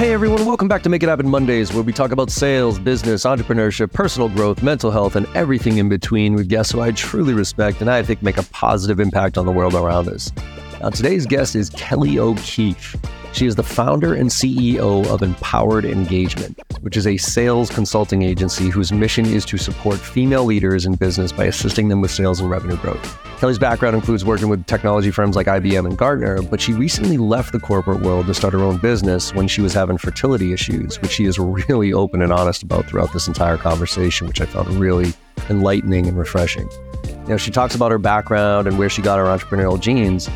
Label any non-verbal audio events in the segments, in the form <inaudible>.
Hey everyone, welcome back to Make It Happen Mondays, where we talk about sales, business, entrepreneurship, personal growth, mental health, and everything in between with guests who I truly respect and I think make a positive impact on the world around us. Now, today's guest is Kelley O'Keeffe. She is the founder and CEO of Empowered Engagement, which is a sales consulting agency whose mission is to support female leaders in business by assisting them with sales and revenue growth. Kelley's background includes working with technology firms like IBM and Gartner, but she recently left the corporate world to start her own business when she was having fertility issues, which she is really open and honest about throughout this entire conversation, which I found really enlightening and refreshing. You know, she talks about her background and where she got her entrepreneurial genes,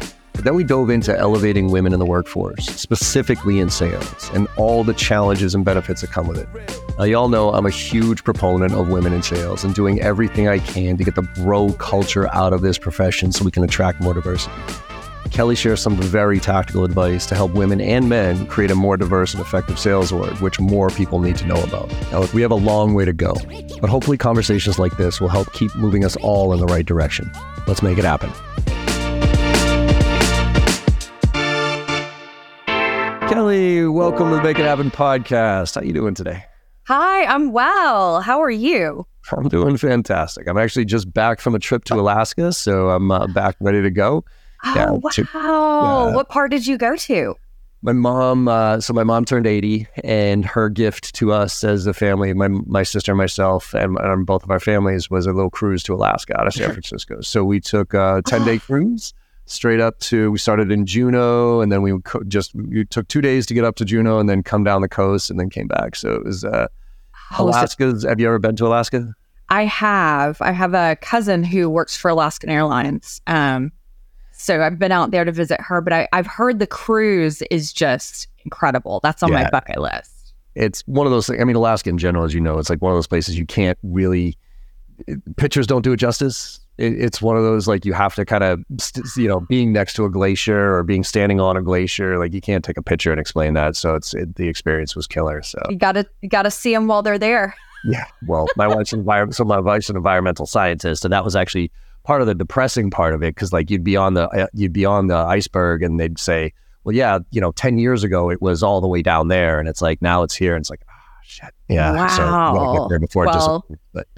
then we dove into elevating women in the workforce, specifically in sales, and all the challenges and benefits that come with it. Now, y'all know I'm a huge proponent of women in sales and doing everything I can to get the bro culture out of this profession so we can attract more diversity. Kelley shares some very tactical advice to help women and men create a more diverse and effective sales org, which more people need to know about. Now, we have a long way to go, but hopefully, conversations like this will help keep moving us all in the right direction. Let's make it happen. Welcome to the Make It Happen podcast. How you doing today? Hi, I'm well. How are you? I'm doing fantastic. I'm actually just back from a trip to Alaska, so I'm uh, back ready to go. Oh, Yeah, wow. to- yeah. What part did you go to? My mom, uh, so my mom turned 80, and her gift to us as a family, my my sister and myself, and, and both of our families, was a little cruise to Alaska out of San Francisco. So we took a 10 day cruise straight up to. We started in Juneau, and then we co- just we took two days to get up to Juneau, and then come down the coast, and then came back. So it was uh, Alaska's. Have you ever been to Alaska? I have. I have a cousin who works for Alaskan Airlines. Um, so I've been out there to visit her, but I, I've heard the cruise is just incredible. That's on Yeah. my bucket list. it's one of those things. I mean, Alaska in general, as you know, it's like one of those places you can't really. pictures don't do it justice. It, it's one of those like you have to kind of st- you know being next to a glacier or being standing on a glacier. Like you can't take a picture and explain that. So it's it, the experience was killer. So You gotta you gotta see them while they're there. <laughs> yeah. Well, my wife's an envir- so my wife's an environmental scientist, and that was actually part of the depressing part of it because like you'd be on the uh, you'd be on the iceberg, and they'd say, "Well, yeah, you know, ten years ago it was all the way down there, and it's like now it's here, and it's like, oh shit, yeah." So Wow. you gotta get there before it Well. But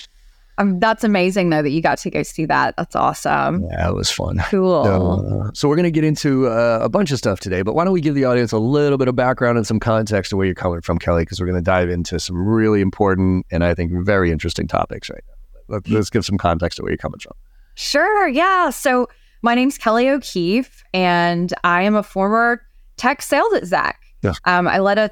Um, that's amazing though that you got to go see that. That's awesome. yeah, it was fun. Cool. So, uh, so we're going to get into uh, a bunch of stuff today, but why don't we give the audience a little bit of background and some context to where you're coming from, Kelley? Because we're going to dive into some really important and I think very interesting topics right now. Let, let's give some context to where you're coming from. Sure. Yeah. So my name's Kelley O'Keeffe, and I am a former tech sales exec. Yes. Um, I led a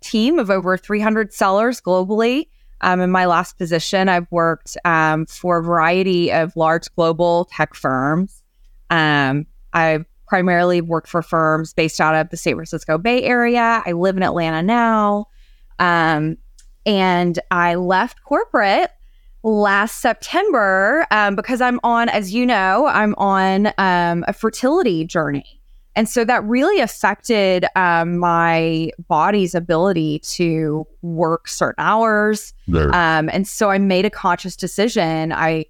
team of over 300 sellers globally. Um, in my last position, I've worked um, for a variety of large global tech firms. Um, I've primarily worked for firms based out of the San Francisco Bay Area. I live in Atlanta now. Um, and I left corporate last September um, because I'm on, as you know, I'm on um, a fertility journey. And so that really affected um, my body's ability to work certain hours. Um, and so I made a conscious decision. I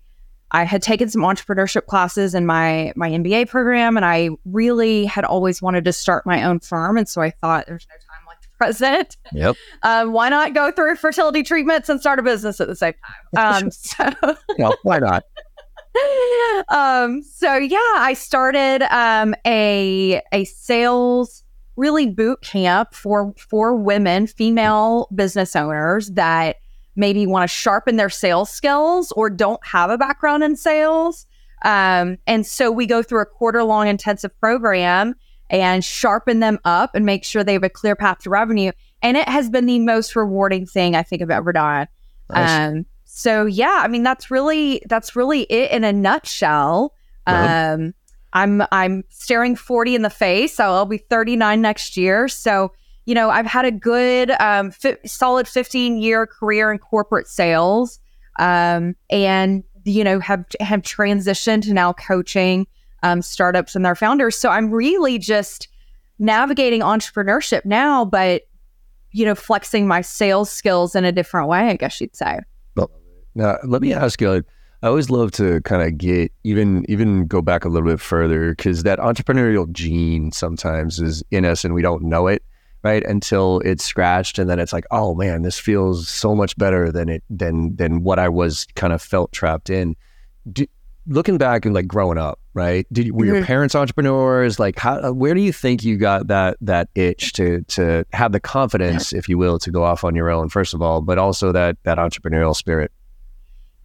I had taken some entrepreneurship classes in my my MBA program, and I really had always wanted to start my own firm. And so I thought, there's no time like the present Yep. <laughs> um, why not go through fertility treatments and start a business at the same time? <laughs> Um, so, No, why not? <laughs> um, so yeah, I started um, a a sales really boot camp for for women, female business owners that maybe want to sharpen their sales skills or don't have a background in sales. Um, and so we go through a quarter long intensive program and sharpen them up and make sure they have a clear path to revenue. And it has been the most rewarding thing I think I've ever done. Nice. Um, so yeah, I mean that's really that's really it in a nutshell. Uh-huh. Um, I'm I'm staring 40 in the face, so I'll be 39 next year. So you know I've had a good um, fi- solid 15 year career in corporate sales, um, and you know have have transitioned to now coaching um, startups and their founders. So I'm really just navigating entrepreneurship now, but you know flexing my sales skills in a different way. I guess you'd say. Now, let me ask you. I always love to kind of get even even go back a little bit further because that entrepreneurial gene sometimes is in us and we don't know it. right? Until it's scratched, and then it's like, oh man, this feels so much better than it than than what I was kind of felt trapped in. Do, looking back and like growing up, right? Did were your Mhm. parents entrepreneurs? Like, how? Where do you think you got that that itch to to have the confidence, if you will, to go off on your own? First of all, but also that that entrepreneurial spirit.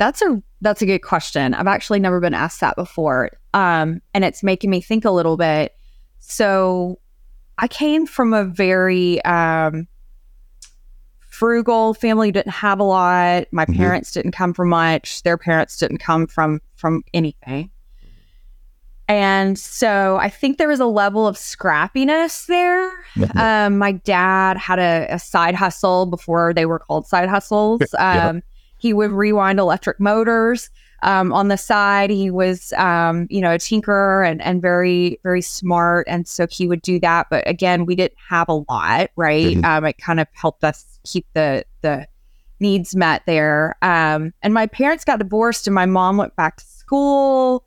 That's a that's a good question. I've actually never been asked that before. Um, and it's making me think a little bit. So I came from a very um frugal family didn't have a lot. My Mhm. parents didn't come from much. Their parents didn't come from from anything. And so I think there was a level of scrappiness there. Um, my dad had a, a side hustle before they were called side hustles. Yeah. He would rewind electric motors um, on the side. He was, um, you know, a tinkerer and, and very, very smart. And so he would do that. But again, we didn't have a lot, right? Mhm. Um, it kind of helped us keep the, the needs met there. Um, and my parents got divorced and my mom went back to school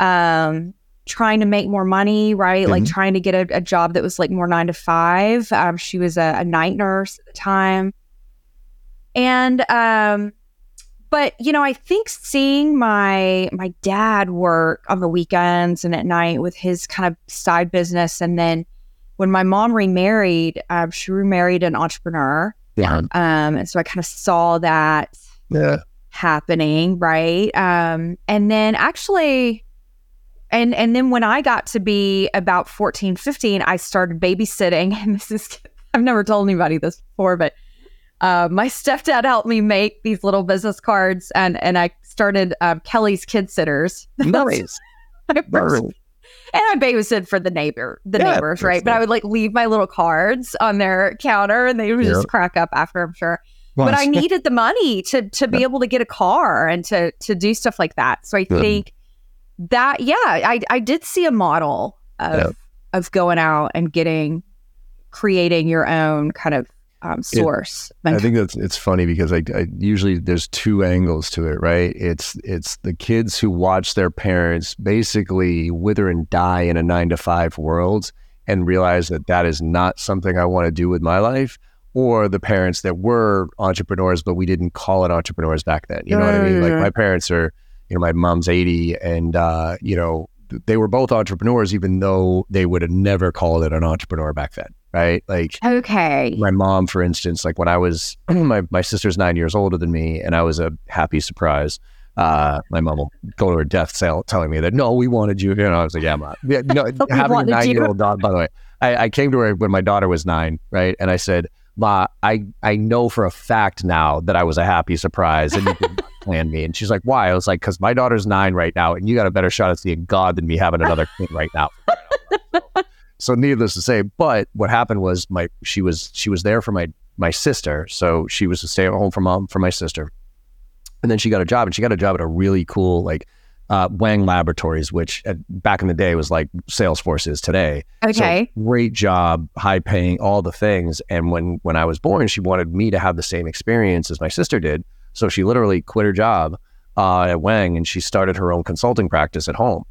um trying to make more money right like Mhm. trying to get a, a job that was like more nine to five um she was a, a night nurse at the time and um but you know i think seeing my my dad work on the weekends and at night with his kind of side business and then when my mom remarried um, she remarried an entrepreneur Yeah. um and so i kind of saw that Yeah. happening right um and then actually and and then when i got to be about 14 15 i started babysitting <laughs> and this is i've never told anybody this before but uh, my stepdad helped me make these little business cards and and i started um, kelly's kid sitters <laughs> Nice. my first- and I babysit for the neighbor, the Yeah, neighbors, right? But I would like leave my little cards on their counter, and they would Yeah. just crack up after. I'm sure but I <laughs> needed the money to to be able to get a car and to to do stuff like that. So I Good. think that yeah, I I did see a model of of going out and getting creating your own kind of um, source. I think that's it's funny because I, I usually there's two angles to it, right? It's it's the kids who watch their parents basically wither and die in a nine to five world and realize that that is not something I want to do with my life, or the parents that were entrepreneurs but we didn't call it entrepreneurs back then. You know what I mean? Like Mm. my parents are, you know, my mom's eighty, and uh, you know they were both entrepreneurs, even though they would have never called it an entrepreneur back then, right? Like okay. my mom, for instance, like when I was <clears throat> my my sister's nine years older than me, and I was a happy surprise. Uh, my mom will go to her death cell telling me that no, we wanted you. You know, I was like, yeah, mom. Yeah, no, <laughs> having a nine year old daughter. By the way, I, I came to her when my daughter was nine, right? And I said, Ma, I I know for a fact now that I was a happy surprise and you did not <laughs> plan me. And she's like, why? I was like, because my daughter's nine right now, and you got a better shot at seeing God than me having another kid right now. <laughs> so needless to say, but what happened was my she was she was there for my my sister, so she was a stay at home for mom for my sister, and then she got a job, and she got a job at a really cool like uh, Wang Laboratories, which at, back in the day was like Salesforce is today. So, Okay. great job, high paying, all the things. And when when I was born, she wanted me to have the same experience as my sister did. So she literally quit her job uh, at Wang and she started her own consulting practice at home.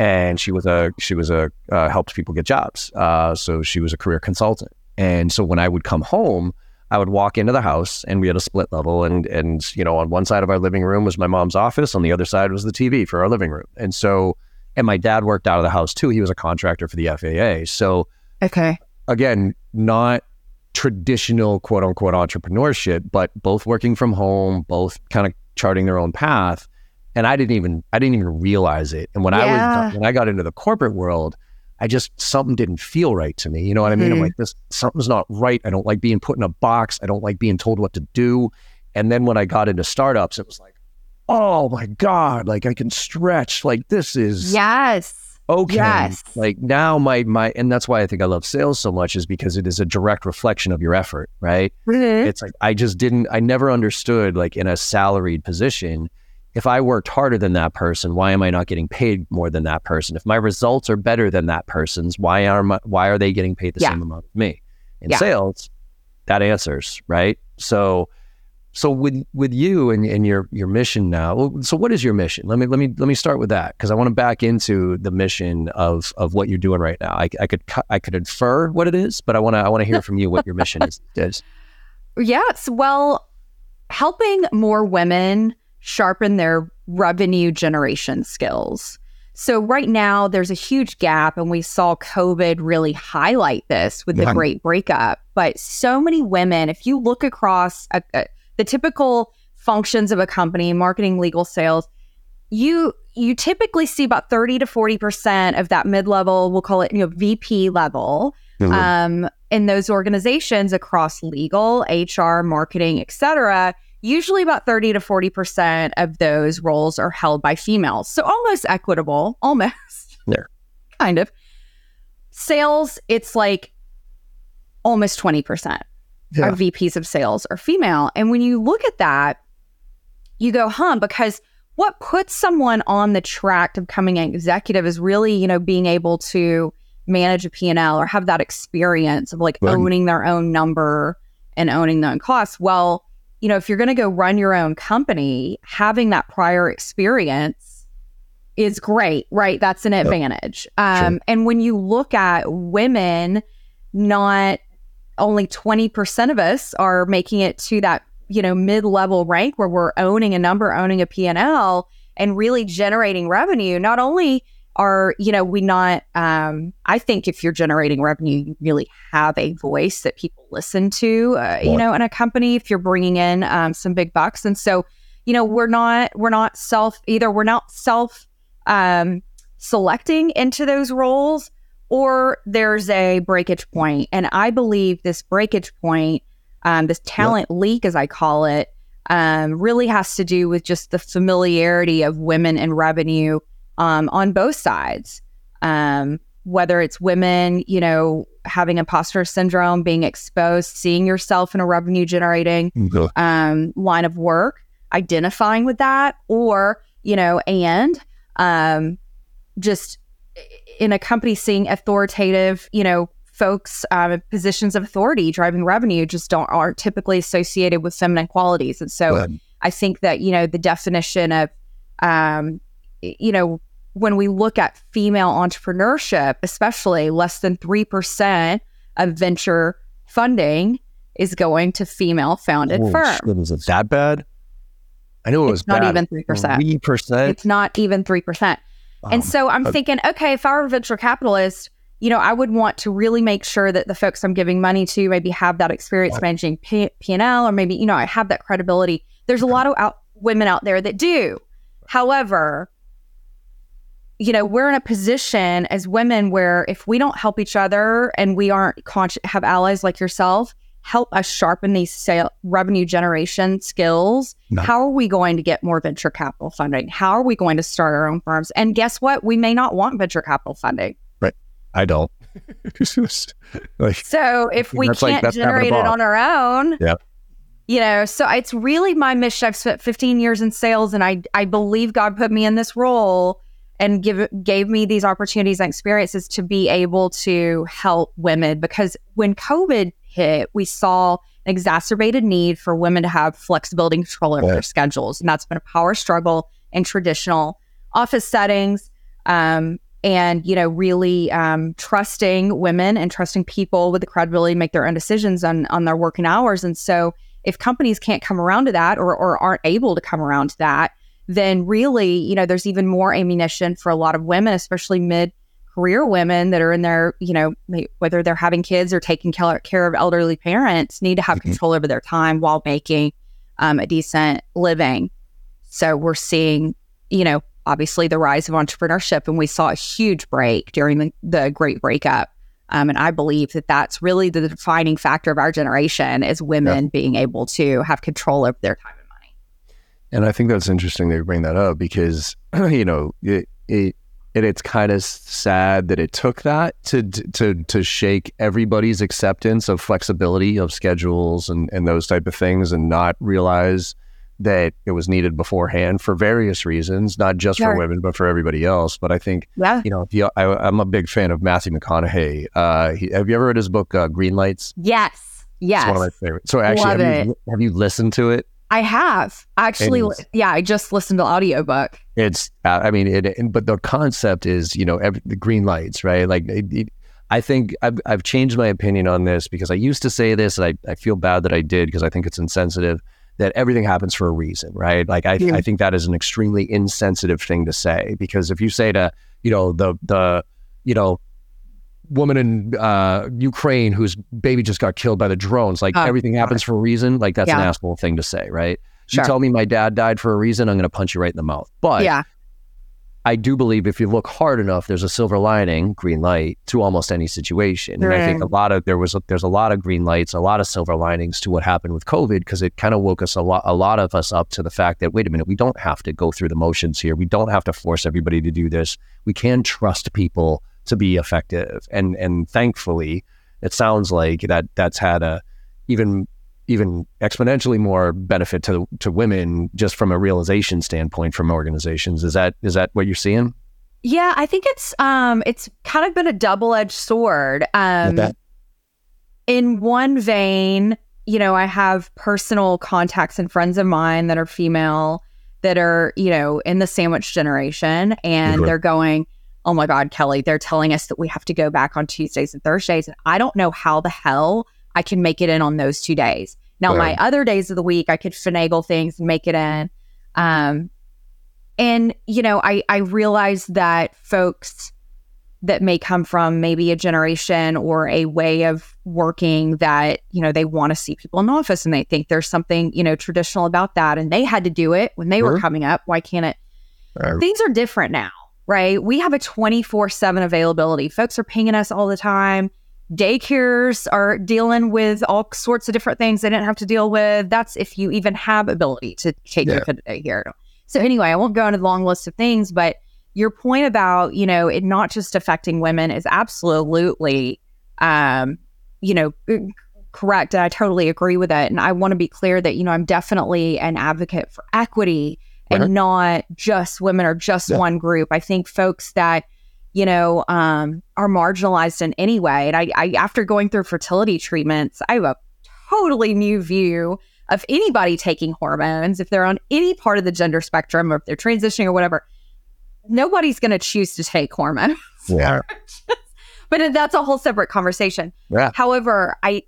And she was a she was a uh, helped people get jobs. Uh, so she was a career consultant. And so when I would come home, I would walk into the house and we had a split level and and you know on one side of our living room was my mom's office, on the other side was the TV for our living room. And so and my dad worked out of the house too. He was a contractor for the FAA. So Okay. again, not traditional quote unquote entrepreneurship, but both working from home, both kind of charting their own path. And I didn't even I didn't even realize it. And when I was when I got into the corporate world, I just something didn't feel right to me. You know what I mean? I'm Mhm. like, this something's not right. I don't like being put in a box. I don't like being told what to do. And then when I got into startups, it was like, oh my God, like I can stretch. Like this is Yes. okay. Yes. Like now my my and that's why I think I love sales so much is because it is a direct reflection of your effort, right? Mhm. It's like I just didn't I never understood like in a salaried position if I worked harder than that person, why am I not getting paid more than that person? If my results are better than that person's, why are my, why are they getting paid the Yeah. same amount as me? In Yeah. sales, that answers, right? So so with with you and, and your your mission now, so what is your mission? Let me let me let me start with that because I want to back into the mission of of what you're doing right now. I, I could I could infer what it is, but I want to I want to hear from you what your mission is. is. <laughs> Yes, well, helping more women sharpen their revenue generation skills. So right now there's a huge gap and we saw COVID really highlight this with yeah. the great breakup. But so many women, if you look across a, a, the typical functions of a company, marketing, legal, sales, you you typically see about 30 to 40% of that mid-level, we'll call it, you know, VP level mm-hmm. um, in those organizations across legal, HR, marketing, et cetera Usually about 30 to 40% of those roles are held by females. So almost equitable, almost. There. kind of. Sales, it's like almost 20% yeah. of VPs of sales are female. And when you look at that, you go, huh, because what puts someone on the track of becoming an executive is really, you know, being able to manage a P&L or have that experience of like right. owning their own number and owning their own costs. Well, you know, if you're going to go run your own company, having that prior experience is great, right? That's an advantage. Yep. Um, sure. And when you look at women, not only 20% of us are making it to that, you know, mid-level rank where we're owning a number, owning a P&L and really generating revenue. Not only are you know we not um i think if you're generating revenue you really have a voice that people listen to uh, you know in a company if you're bringing in um, some big bucks. And so you know we're not we're not self either we're not self um selecting into those roles or there's a breakage point. And i believe this breakage point um, this talent yep. leak as i call it um, really has to do with just the familiarity of women and revenue um, on both sides. Um, whether it's women, you know, having imposter syndrome, being exposed, seeing yourself in a revenue generating um, line of work, identifying with that, or, you know, and um, just in a company seeing authoritative, you know, folks uh, positions of authority driving revenue just don't aren't typically associated with feminine qualities and so i think that you know the definition of um, you know when we look at female entrepreneurship, especially less than 3% of venture funding is going to female founded oh, firms. Is it that bad? I knew it was it's not even 3%. 3%? It's not even 3%. Um, and so I'm uh, thinking, okay, if I were a venture capitalist, you know, I would want to really make sure that the folks I'm giving money to maybe have that experience what? managing P- P&L or maybe, you know, I have that credibility. There's a lot of out- women out there that do. However, you know, we're in a position as women where if we don't help each other and we aren't conscious, have allies like yourself help us sharpen these sale, revenue generation skills, no. how are we going to get more venture capital funding? How are we going to start our own firms? And guess what? We may not want venture capital funding. Right. I don't. <laughs> like, so if we can't like generate it on our own, yeah. You know, so it's really my mission. I've spent 15 years in sales and I I believe God put me in this role and give gave me these opportunities and experiences to be able to help women because when COVID hit, we saw an exacerbated need for women to have flexibility and control over yeah. their schedules. And that's been a power struggle in traditional office settings. Um, and, you know, really um, trusting women and trusting people with the credibility to make their own decisions on, on their working hours. And so if companies can't come around to that or, or aren't able to come around to that, then really, you know, there's even more ammunition for a lot of women, especially mid career women that are in their, you know, whether they're having kids or taking care of elderly parents, need to have mm-hmm. control over their time while making um, a decent living. So we're seeing, you know, obviously the rise of entrepreneurship, and we saw a huge break during the, the Great Breakup. Um, and I believe that that's really the defining factor of our generation is women yeah. being able to have control over their time and I think that's interesting that you bring that up because <clears throat> you know it, it and it's kind of sad that it took that to to to shake everybody's acceptance of flexibility of schedules and and those type of things and not realize that it was needed beforehand for various reasons, not just sure. for women, but for everybody else. But I think, yeah. you know, you, I, am a big fan of Matthew McConaughey. Uh, he, have you ever read his book, uh, Green Lights? Yes. Yes. It's one of my favorites. So actually, have you, have you, listened to it? I have actually. And- yeah, I just listened to audiobook. It's, uh, I mean, it, but the concept is, you know, every, the green lights, right? Like, it, it, I think I've, I've changed my opinion on this because I used to say this, and I, I feel bad that I did because I think it's insensitive that everything happens for a reason, right? Like, I, Yeah. I think that is an extremely insensitive thing to say because if you say to, you know, the, the, you know, woman in uh, Ukraine whose baby just got killed by the drones, like Oh, everything happens for a reason, like that's an Yeah. asshole thing to say, right? Sure. You tell me my dad died for a reason, I'm going to punch you right in the mouth. But yeah, I do believe if you look hard enough, there's a silver lining, green light to almost any situation. And I think a lot of there was a, there's a lot of green lights, a lot of silver linings to what happened with COVID because it kind of woke us a lot a lot of us up to the fact that wait a minute, we don't have to go through the motions here. We don't have to force everybody to do this. We can trust people to be effective. And and thankfully, it sounds like that that's had a even even exponentially more benefit to to women just from a realization standpoint from organizations. Is that is that what you're seeing? yeah. I think it's um, it's kind of been a double edged sword. Um, in one vein, you know, I have personal contacts and friends of mine that are female that are, you know, in the sandwich generation and Mhm. they're going, Oh my God, Kelley, they're telling us that we have to go back on Tuesdays and Thursdays. And I don't know how the hell I can make it in on those two days. Now, my other days of the week, I could finagle things and make it in. Um, and, you know, I, I realize that folks that may come from maybe a generation or a way of working that you know they want to see people in the office and they think there's something you know traditional about that and they had to do it when they were coming up why can't it Uh, things are different now right? We have a 24/7 availability. Folks are pinging us all the time. Daycares are dealing with all sorts of different things they didn't have to deal with. That's if you even have ability to take Yeah. your kid to daycare. So anyway i won't go into the long list of things but your point about you know it not just affecting women is absolutely um you know correct and i totally agree with it and i want to be clear that you know i'm definitely an advocate for equity and Right. not just women or just Yeah. one group i think folks that you know um are marginalized in any way and I, I after going through fertility treatments i have a totally new view of anybody taking hormones if they're on any part of the gender spectrum or if they're transitioning or whatever nobody's going to choose to take hormones yeah. <laughs> but that's a whole separate conversation. Yeah. However, I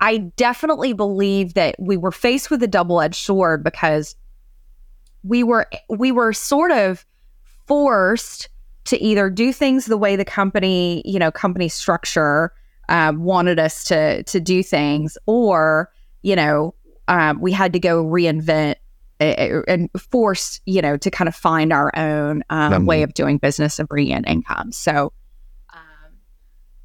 I definitely believe that we were faced with a double-edged sword because we were we were sort of forced to either do things the way the company, you know, company structure um, wanted us to to do things, or you know, um, we had to go reinvent uh, and force, you know, to kind of find our own um, Um, way of doing business and bringing in income. So, um,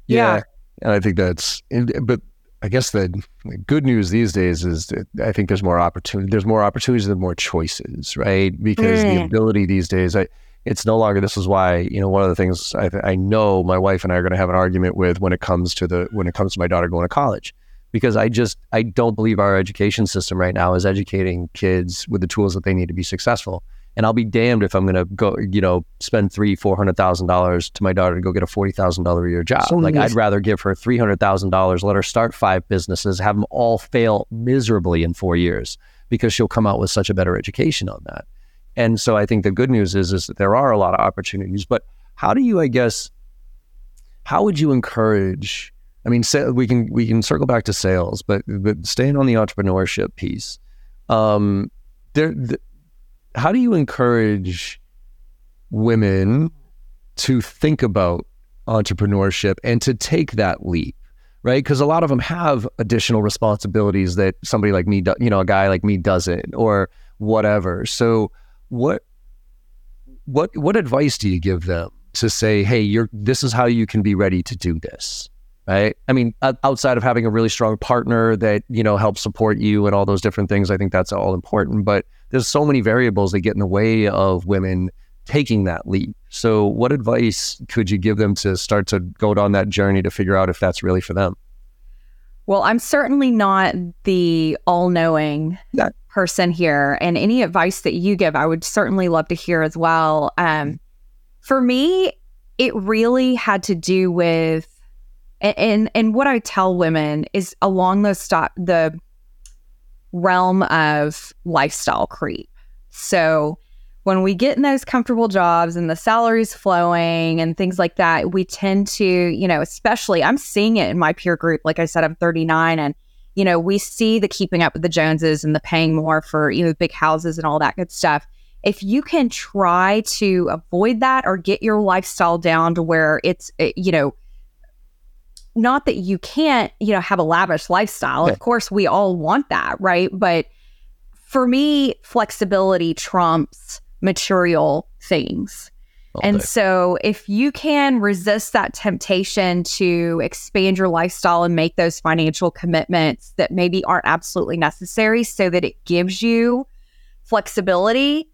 Yeah. Yeah. And I think that's, but I guess the the good news these days is that I think there's more opportunity. There's more opportunities and more choices, right? Because the Mm. ability these days, I, it's no longer. This is why you know one of the things I, I know my wife and I are going to have an argument with when it comes to the when it comes to my daughter going to college, because I just I don't believe our education system right now is educating kids with the tools that they need to be successful. And I'll be damned if I'm going to go, you know, spend three, four hundred thousand dollars to my daughter to go get a forty thousand dollar a year job. So like yes. I'd rather give her three hundred thousand dollars, let her start five businesses, have them all fail miserably in four years because she'll come out with such a better education on that. And so I think the good news is is that there are a lot of opportunities. But how do you, I guess, how would you encourage? I mean, sa- we can we can circle back to sales, but but staying on the entrepreneurship piece, um, there. th- how do you encourage women to think about entrepreneurship and to take that leap? Right, because a lot of them have additional responsibilities that somebody like me, do, you know, a guy like me doesn't, or whatever. So, what what what advice do you give them to say, hey, you're this is how you can be ready to do this? Right. I mean, outside of having a really strong partner that, you know, helps support you and all those different things, I think that's all important. But there's so many variables that get in the way of women taking that leap. So what advice could you give them to start to go down that journey to figure out if that's really for them? Well, I'm certainly not the all knowing person here. And any advice that you give, I would certainly love to hear as well. Um, for me, it really had to do with, and, and and what I tell women is along the stop the realm of lifestyle creep. So when we get in those comfortable jobs and the salaries flowing and things like that, we tend to, you know, especially I'm seeing it in my peer group. Like I said, I'm 39 and, you know, we see the keeping up with the Joneses and the paying more for, you know, big houses and all that good stuff. If you can try to avoid that or get your lifestyle down to where it's, eh, you know, not that you can't, you know, have a lavish lifestyle. Of course, we all want that, right? But for me, flexibility trumps material things. Okay. And so, if you can resist that temptation to expand your lifestyle and make those financial commitments that maybe aren't absolutely necessary so that it gives you flexibility,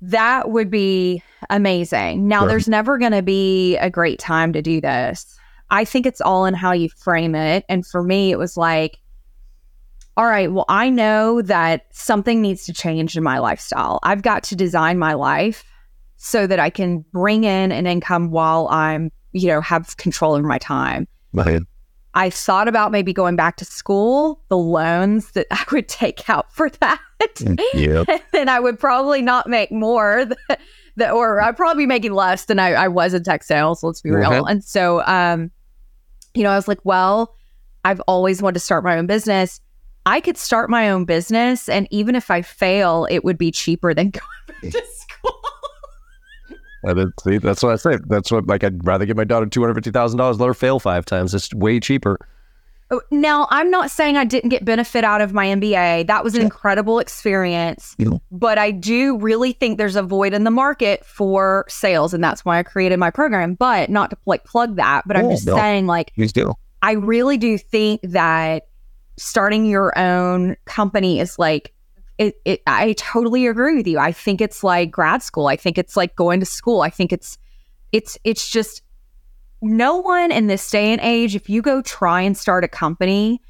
that would be amazing. Now, Sure. there's never going to be a great time to do this. I think it's all in how you frame it. And for me, it was like, all right, well, I know that something needs to change in my lifestyle. I've got to design my life so that I can bring in an income while I'm, you know, have control over my time. Man. I thought about maybe going back to school, the loans that <laughs> I would take out for that. Yep. <laughs> and I would probably not make more <laughs> th- th- or I'd probably be making less than I, I was in tech sales, let's be real. Mhm. And so um, you know, I was like, well, I've always wanted to start my own business. I could start my own business and even if I fail, it would be cheaper than <laughs> going back to <laughs> school. And then, see, that's what I say. That's what like I'd rather give my daughter two hundred fifty thousand dollars, let her fail five times. It's way cheaper. Oh, Now, I'm not saying I didn't get benefit out of my MBA. That was an Yeah. incredible experience. Yeah. But I do really think there's a void in the market for sales. And that's why I created my program. But not to like plug that, but I'm Oh, just no. saying, like, Please do. I really do think that starting your own company is like, it, it, I totally agree with you. I think it's like grad school. I think it's like going to school. I think it's, it's, it's just no one in this day and age, if you go try and start a company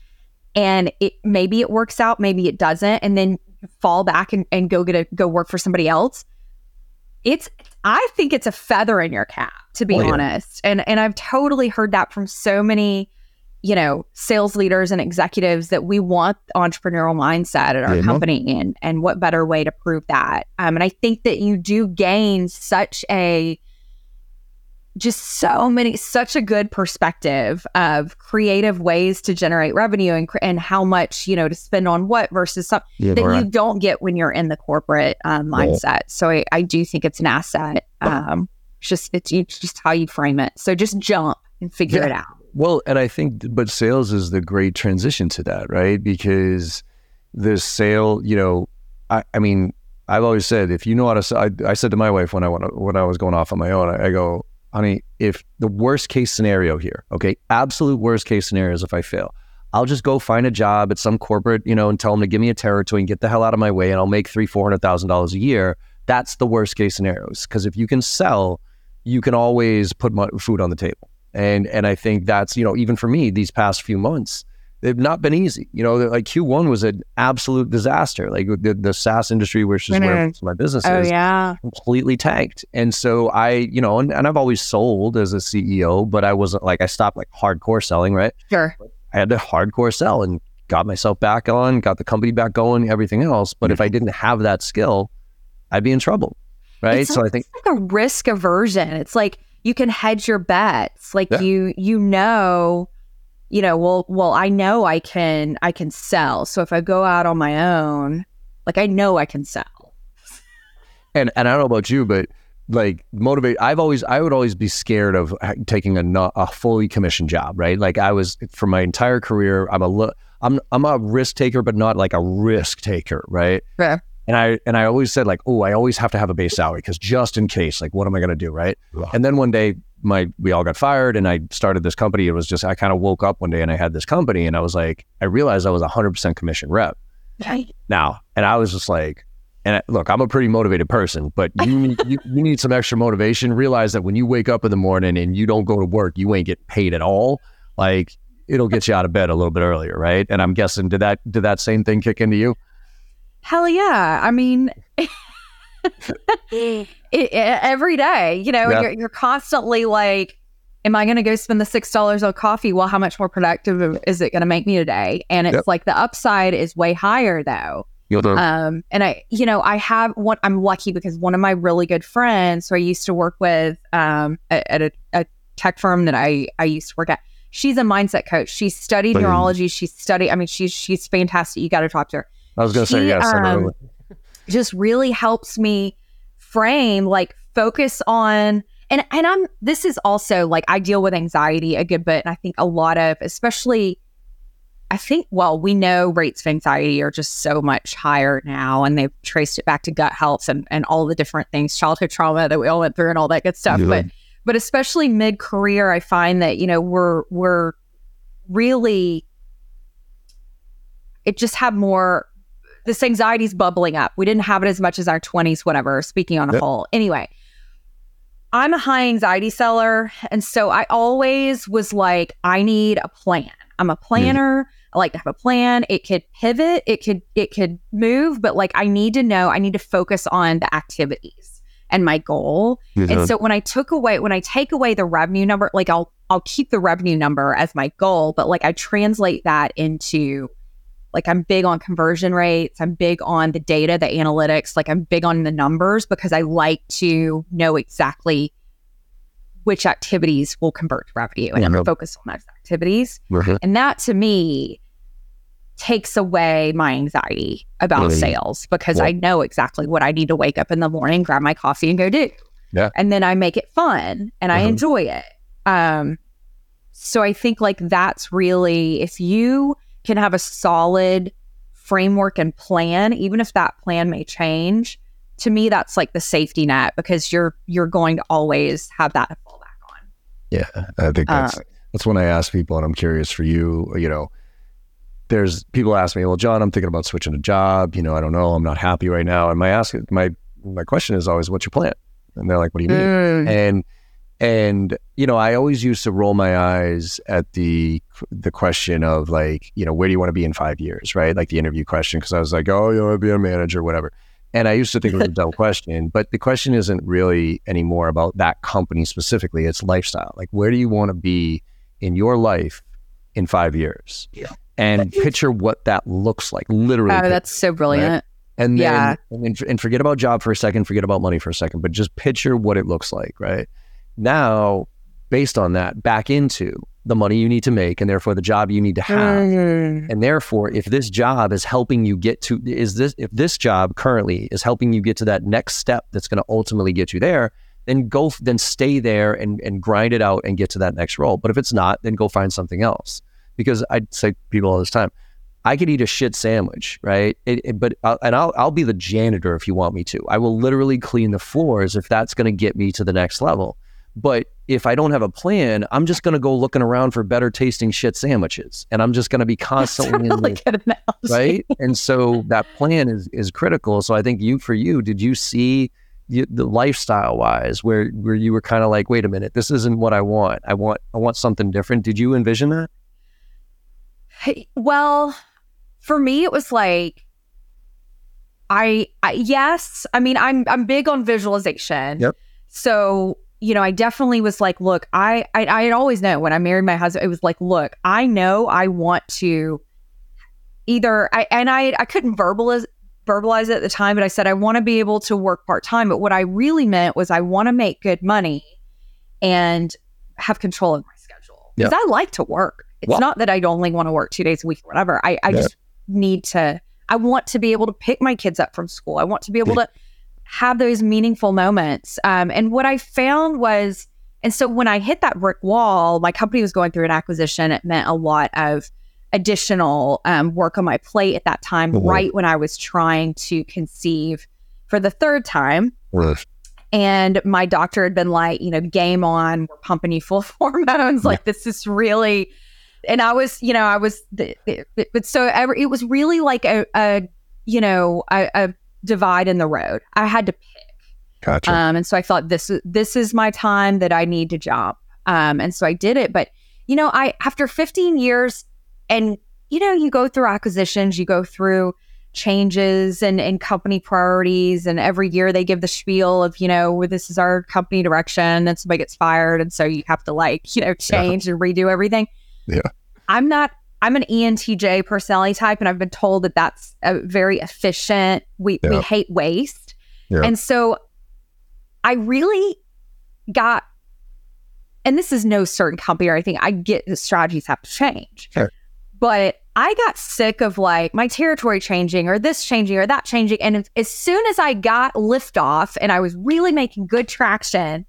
and it maybe it works out, maybe it doesn't, and then fall back and, and go get a go work for somebody else, it's I think it's a feather in your cap, to be Oh, yeah. honest. And and I've totally heard that from so many, you know, sales leaders and executives that we want entrepreneurial mindset at our Yeah. company and and what better way to prove that. Um, and I think that you do gain such a just so many such a good perspective of creative ways to generate revenue and and how much you know to spend on what versus some Yeah, that you don't get when you're in the corporate um, Yeah. mindset. So I, I do think it's an asset. Um, it's just it's, it's just how you frame it. So just jump and figure Yeah. it out. Well, and I think, but sales is the great transition to that, right? Because the sale, you know, I, I mean, I've always said if you know how to sell, I, I said to my wife when I went, when I was going off on my own, I, I go, honey, if the worst case scenario here, okay, absolute worst case scenario is if I fail, I'll just go find a job at some corporate, you know, and tell them to give me a territory and get the hell out of my way, and I'll make three, four hundred thousand dollars a year. That's the worst case scenarios because if you can sell, you can always put food on the table. And and I think that's you know even for me these past few months they've not been easy. You know, like Q1 was an absolute disaster. Like the, the SaaS industry, which is where my business Oh is, yeah, completely tanked. And so I, you know, and, and I've always sold as a CEO, but I wasn't like I stopped like hardcore selling. Right, sure. I had to hardcore sell and got myself back on, got the company back going, everything else. But if I mm-hmm. didn't have that skill, I'd be in trouble. Right. It's so I think almost like a risk aversion. It's like you can hedge your bets. Like Yeah. you you know, you know, well well I know I can I can sell. So if I go out on my own, like I know I can sell. and and I don't know about you, but like motivate. I've always I would always be scared of taking a not, a fully commissioned job, right? Like I was for my entire career. I'm a li- I'm I'm a risk taker, but not like a risk taker, right? Fair. And I and I always said like, oh, I always have to have a base salary because just in case, like, what am I going to do, right? And then one day, my we all got fired, and I started this company. It was just I kind of woke up one day and I had this company, and I was like, I realized I was a hundred percent commission rep Right. now. And I was just like, and I- look, I'm a pretty motivated person, but you you, you need some extra motivation. Realize that when you wake up in the morning and you don't go to work, you ain't getting paid at all. Like it'll get you out of bed a little bit earlier, right? And I'm guessing did that did that same thing kick into you? Hell yeah. I mean, <laughs> it, <laughs> it- every day, you know, Yeah. you're, you're constantly like, am I going to go spend the $6 on coffee? Well, how much more productive is it going to make me today? And it's Yep. like the upside is way higher though. Um, and I, you know, I have one, I'm lucky because one of my really good friends who I used to work with um, at, a, a tech firm that I, I used to work at, she's a mindset coach. She studied Boom. neurology. She studied, I mean, she's, she's fantastic. You got to talk to her. I was going to say, yes. Um, Just really helps me frame, like focus on, and, and I'm, this is also like, I deal with anxiety a good bit. And I think a lot of, especially, I think, well, we know rates of anxiety are just so much higher now, and they've traced it back to gut health and, and all the different things, childhood trauma that we all went through, and all that good stuff. Yeah. But but especially mid career, I find that you know we're we're really it just have more this anxiety's bubbling up. We didn't have it as much as our twenties, whatever. Speaking on a Yep. whole, anyway. I'm a high anxiety seller. And so I always was like, I need a plan. I'm a mm-hmm. planner. I like to have a plan. It could pivot, it could, it could move, but like I need to know, I need to focus on the activities and my goal. Yeah. And so when I took away, when I take away the revenue number, like I'll I'll keep the revenue number as my goal, but like I translate that into like I'm big on conversion rates. I'm big on the data, the analytics. Like I'm big on the numbers because I like to know exactly which activities will convert to revenue and Yeah. I'm focused on those activities. Mhm. And that to me takes away my anxiety about Really? sales because Yeah. I know exactly what I need to wake up in the morning, grab my coffee and go do. Yeah. And then I make it fun and I Mhm. enjoy it. Um so I think like that's really if you can have a solid framework and plan, even if that plan may change, to me that's like the safety net because you're you're going to always have that to fall back on. Yeah, I think that's Uh, that's when I ask people, and I'm curious for you. You know, there's people ask me, "Well, John, I'm thinking about switching a job. You know, I don't know, I'm not happy right now." And my ask my my question is always, "What's your plan?" And they're like, "What do you mean?" Mm. and and you know i always used to roll my eyes at the the question of like you know where do you want to be in five years right like the interview question because i was like oh you know i'd be a manager whatever and i used to think it was a dumb <laughs> question but the question isn't really anymore about that company specifically it's lifestyle like where do you want to be in your life in five years Yeah. and picture what that looks like literally Oh, picture that's so brilliant. and then Yeah. and, then- and forget about job for a second, forget about money for a second, but just picture what it looks like, right? Now, based on that, back into the money you need to make and therefore the job you need to have. Mm. And therefore, if this job is helping you get to is this if this job currently is helping you get to that next step that's going to ultimately get you there, then go then stay there and and grind it out and get to that next role. But if it's not, then go find something else. Because I say to people all this time, I could eat a shit sandwich, right? It, it- but I'll, and I'll I'll be the janitor if you want me to. I will literally clean the floors if that's going to get me to the next level. But if I don't have a plan, I'm just going to go looking around for better tasting shit sandwiches, and I'm just going to be <laughs> constantly in really the, right. And so that plan is is critical. So I think you for you, did you see the, the lifestyle wise where where you were kind of like, wait a minute, this isn't what I want. I want I want something different. Did you envision that? Hey, Well, for me, it was like, I, I yes, I mean, I'm I'm big on visualization. Yep. So you know, I definitely was like, look, I I I had always known when I married my husband, it was like, look, I know I want to either I and I I couldn't verbalize verbalize it at the time, but I said I want to be able to work part time. But what I really meant was I want to make good money and have control of my schedule because I like to work. It's Well- not that I only want to work two days a week or whatever. I, I Yeah. just need to. I want to be able to pick my kids up from school. I want to be able to have those meaningful moments. Um, and what I found was, and so when I hit that brick wall, my company was going through an acquisition. It meant a lot of additional um, work on my plate at that time, Mhm. right when I was trying to conceive for the third time. And my doctor had been like, you know, game on, we're pumping you full of <laughs> hormones. Like, this is really, and I was, you know, I was, but so it was really like a, a you know, a, a divide in the road. I had to pick. Gotcha. Um, and so I thought this is this is my time that I need to jump. Um, and so I did it. But you know, I after 15 years, and you know, you go through acquisitions, you go through changes and, and company priorities. And every year they give the spiel of, you know, this is our company direction and somebody gets fired. And so you have to like, you know, change yeah. and redo everything. Yeah. I'm not, I'm an ENTJ personality type, and I've been told that that's a very efficient. We, yeah. we hate waste. Yeah. And so I really got, and this is no certain company or anything, I get the strategies have to change. Sure. But I got sick of like my territory changing or this changing or that changing. And as soon as I got liftoff and I was really making good traction,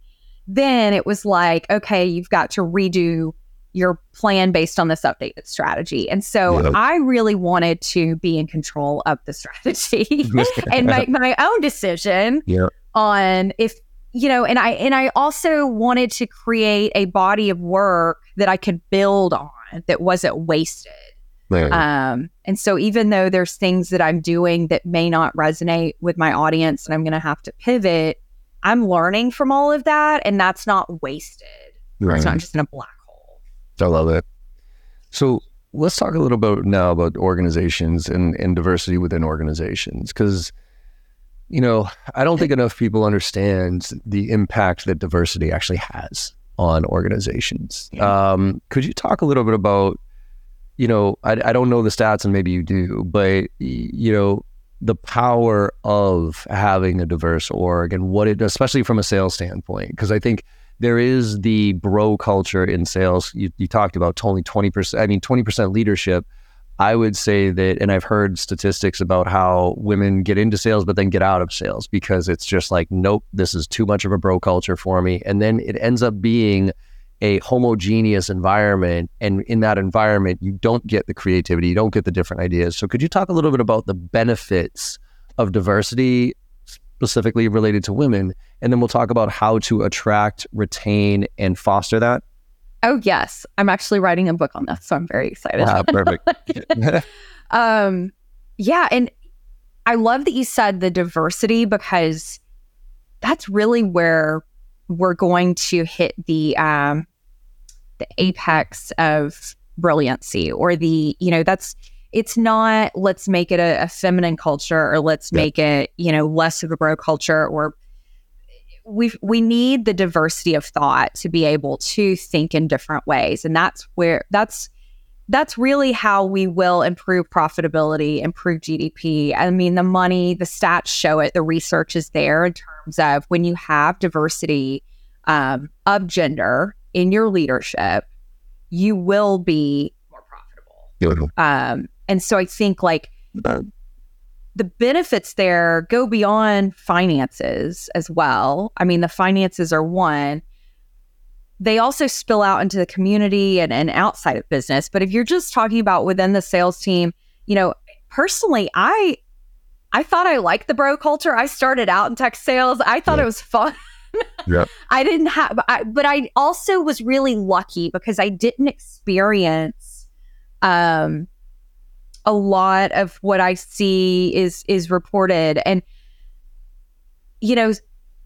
then it was like, okay, you've got to redo your plan based on this updated strategy. And so yep. I really wanted to be in control of the <laughs> strategy <laughs> and make my own decision yep. on if you know and I and I also wanted to create a body of work that I could build on that wasn't wasted. Um, and so even though there's things that I'm doing that may not resonate with my audience and I'm going to have to pivot, I'm learning from all of that and that's not wasted. Right. It's not just in a black. I love it. So let's talk a little bit now about organizations and, and diversity within organizations because you know i don't think enough people understand the impact that diversity actually has on organizations um, could you talk a little bit about you know, I, I don't know the stats and maybe you do, but, you know, the power of having a diverse org and what it, especially from a sales standpoint, because I think there is the bro culture in sales. You, you talked about only 20%, I mean, 20% leadership. I would say that, and I've heard statistics about how women get into sales, but then get out of sales because it's just like, nope, this is too much of a bro culture for me. And then it ends up being a homogeneous environment and in that environment you don't get the creativity you don't get the different ideas so could you talk a little bit about the benefits of diversity specifically related to women. And then we'll talk about how to attract retain and foster that. Oh yes. I'm actually writing a book on this so i'm very excited. Ah, perfect. <laughs> Um yeah and i love that you said the diversity because that's really where we're going to hit the um, the apex of brilliancy or the you know that's it's not let's make it a, a feminine culture or let's make it you know less of a bro culture or we we need the diversity of thought to be able to think in different ways and that's where that's that's really how we will improve profitability, improve GDP. I mean, the money, the stats show it, the research is there in terms of when you have diversity um, of gender in your leadership, you will be more profitable. Um, and so I think like the benefits there go beyond finances as well. I mean, the finances are one, they also spill out into the community and, and outside of business. But if you're just talking about within the sales team, you know, personally, I I thought I liked the bro culture. I started out in tech sales. I thought yeah. it was fun. <laughs> yeah. I didn't have, I, but I also was really lucky because I didn't experience um, a lot of what I see is is reported, and you know,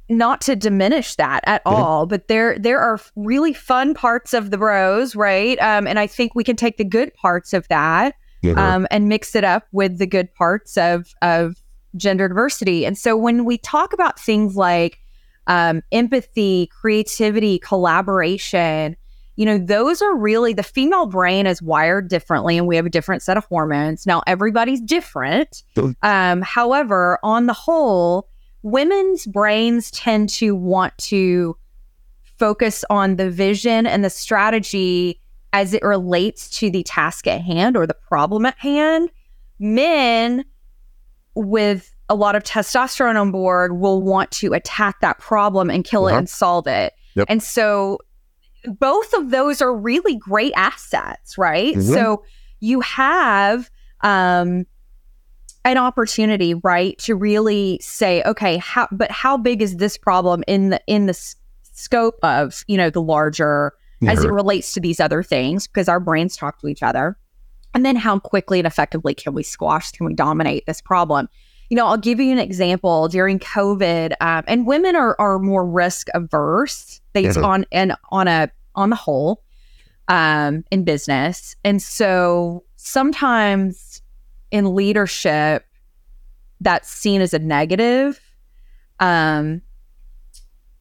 not to diminish that at mm-hmm. all, but there there are really fun parts of the bros, right? Um, and I think we can take the good parts of that mm-hmm. um, and mix it up with the good parts of of gender diversity. And so when we talk about things like um, empathy, creativity, collaboration, you know, those are really the female brain is wired differently and we have a different set of hormones. Now, everybody's different. Um, however, on the whole, women's brains tend to want to focus on the vision and the strategy as it relates to the task at hand or the problem at hand. Men with a lot of testosterone on board will want to attack that problem and kill uh-huh. it and solve it. Yep. And so both of those are really great assets, right? Mm-hmm. So you have um an opportunity, right, to really say, okay, how but how big is this problem in the in the s- scope of you know the larger as it relates to these other things because our brains talk to each other, and then how quickly and effectively can we squash, can we dominate this problem? You know, I'll give you an example during COVID, um, and women are are more risk averse. They on and on a on the whole um, in business, and so sometimes in leadership, that's seen as a negative. Um,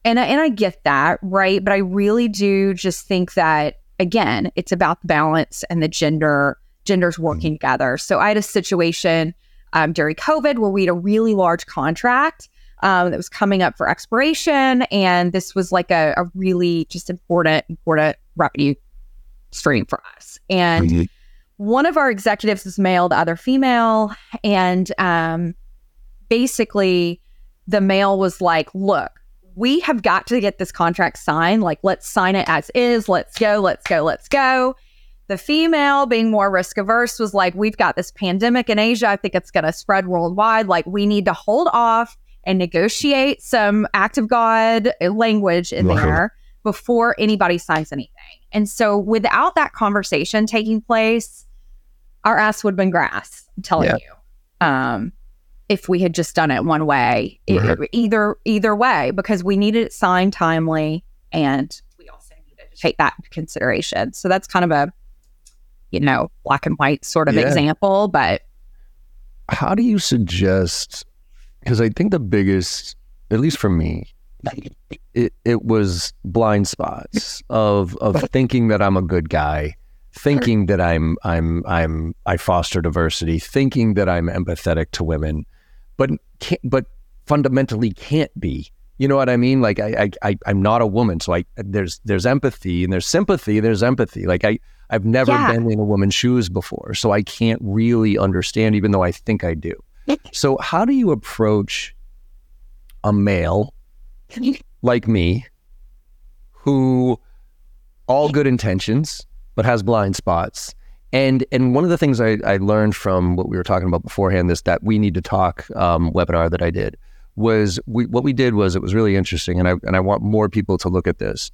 and I, and I get that, right? But I really do just think that again, it's about the balance and the gender genders mm-hmm. working together. So I had a situation um, during COVID where we had a really large contract um, that was coming up for expiration, and this was like a, a really just important important revenue stream for us. And mm-hmm. one of our executives was male, the other female, and um, basically the male was like, "Look, we have got to get this contract signed. Like, let's sign it as is. Let's go, let's go, let's go. The female, being more risk averse, was like, we've got this pandemic in Asia. I think it's going to spread worldwide. Like, we need to hold off and negotiate some act of God language in there before anybody signs anything. And so, without that conversation taking place, our ass would have been grass. I'm telling yeah. you. Um, if we had just done it one way, right. it, either either way, because we needed it signed timely, and we also needed to take that into consideration. So that's kind of a, you know, black and white sort of yeah. example. But how do you suggest? Because I think the biggest, at least for me, it, it was blind spots of of thinking that I'm a good guy thinking that I'm I'm I'm I foster diversity, thinking that I'm empathetic to women, but can't, but fundamentally can't be. You know what I mean? Like I, I, I am not a woman, so I there's there's empathy and there's sympathy. There's empathy. Like I, I've never yeah. been in a woman's shoes before, so I can't really understand, even though I think I do. so how do you approach a male like me, who all good intentions but has blind spots, and and one of the things I, I learned from what we were talking about beforehand, this that we need to talk um, webinar that I did was we what we did was it was really interesting, and I and I want more people to look at this.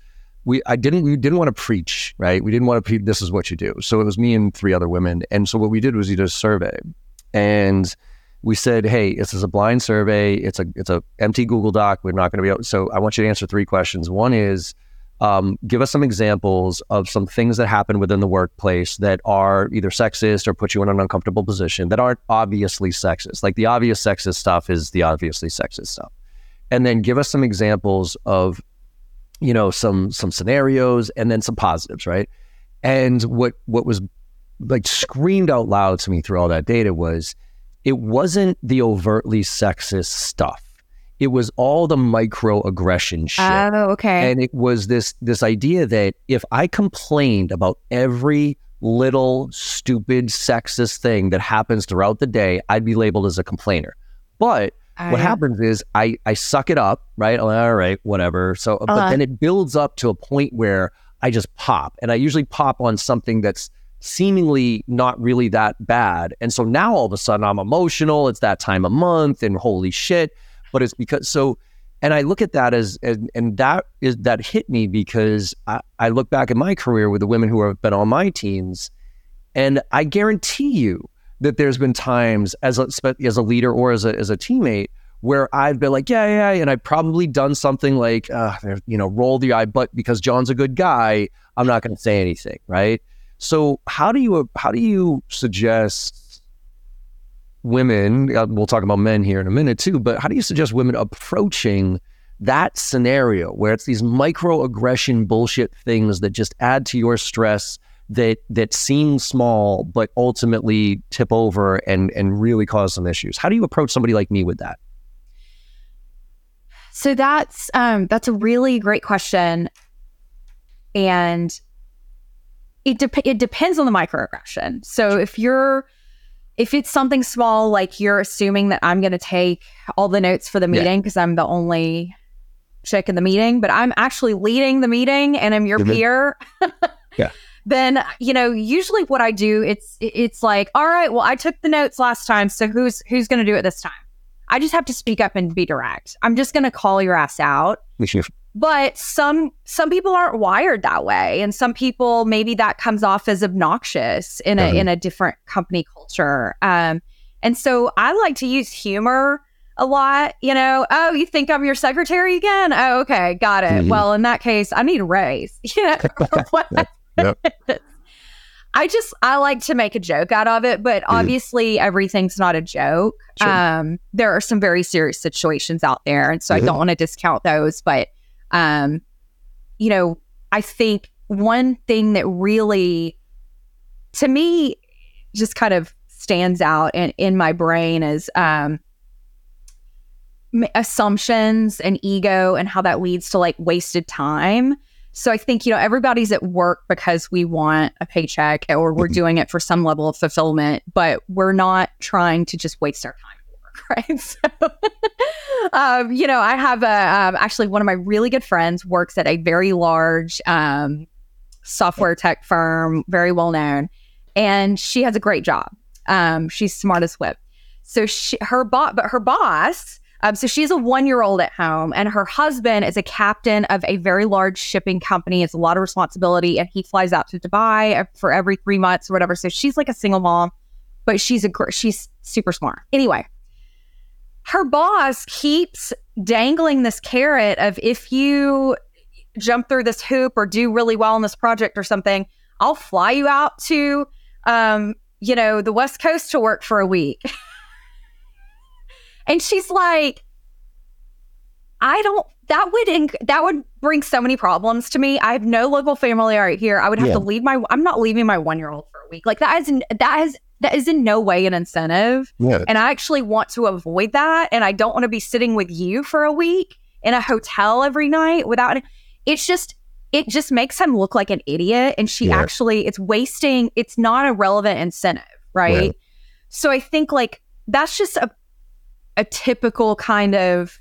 We I didn't we didn't want to preach, right? We didn't want to pre- this is what you do. So it was me and three other women, and so what we did was we did a survey, and we said, hey, this is a blind survey. It's a it's a empty Google Doc. We're not going to be able. So I want you to answer three questions. One is um, give us some examples of some things that happen within the workplace that are either sexist or put you in an uncomfortable position that aren't obviously sexist. Like the obvious sexist stuff is the obviously sexist stuff. And then give us some examples of, you know, some some scenarios and then some positives, right? And what what was like screamed out loud to me through all that data was it wasn't the overtly sexist stuff it was all the microaggression shit. Oh, okay. And it was this this idea that if I complained about every little stupid sexist thing that happens throughout the day, I'd be labeled as a complainer. But What happens is I I suck it up, right? All right, whatever. So, uh-huh. but then it builds up to a point where I just pop, and I usually pop on something that's seemingly not really that bad. And so now all of a sudden I'm emotional. It's that time of month, and holy shit but it's because so and I look at that as, as and that is that hit me because I, I look back at my career with the women who have been on my teams, and I guarantee you that there's been times as a as a leader or as a as a teammate where I've been like, yeah, yeah, and I've probably done something like, uh, you know, roll the eye, but because John's a good guy, I'm not going to say anything, right? So how do you how do you suggest women, uh, we'll talk about men here in a minute too, but how do you suggest women approaching that scenario where it's these microaggression bullshit things that just add to your stress that that seem small but ultimately tip over and and really cause some issues. How do you approach somebody like me with that? So that's um that's a really great question. And it de- it depends on the microaggression. So if you're if it's something small, like you're assuming that I'm going to take all the notes for the meeting because yeah. I'm the only chick in the meeting, but I'm actually leading the meeting and I'm your mm-hmm. peer. <laughs> yeah. Then you know, usually what I do, it's it's like, all right, well, I took the notes last time, so who's who's going to do it this time? I just have to speak up and be direct. I'm just going to call your ass out but some some people aren't wired that way and some people maybe that comes off as obnoxious in a mm-hmm. in a different company culture um and so i like to use humor a lot you know oh you think i'm your secretary again oh okay got it mm-hmm. well in that case i need a raise <laughs> you know <laughs> <laughs> I just I like to make a joke out of it, but obviously mm-hmm. everything's not a joke. Sure. Um, there are some very serious situations out there, and so mm-hmm. I don't want to discount those. But um, you know, I think one thing that really, to me, just kind of stands out in, in my brain is um, assumptions and ego and how that leads to like wasted time. So I think, you know, everybody's at work because we want a paycheck or we're mm-hmm. doing it for some level of fulfillment, but we're not trying to just waste our time <laughs> right? So, um, you know, I have a um, actually one of my really good friends works at a very large um, software tech firm, very well known, and she has a great job. Um, she's smart as whip. So she, her boss, but her boss. Um, so she's a one year old at home, and her husband is a captain of a very large shipping company. It's a lot of responsibility, and he flies out to Dubai for every three months or whatever. So she's like a single mom, but she's a she's super smart. Anyway, her boss keeps dangling this carrot of if you jump through this hoop or do really well in this project or something, I'll fly you out to um, you know, the West Coast to work for a week. <laughs> and she's like, I don't that would inc- that would bring so many problems to me. I have no local family right here. I would have yeah. to leave my I'm not leaving my 1-year-old for a week. Like that is that is that is in no way an incentive. Yeah. And I actually want to avoid that and I don't want to be sitting with you for a week in a hotel every night without it's just it just makes him look like an idiot and she yeah. actually it's wasting it's not a relevant incentive right yeah. so i think like that's just a a typical kind of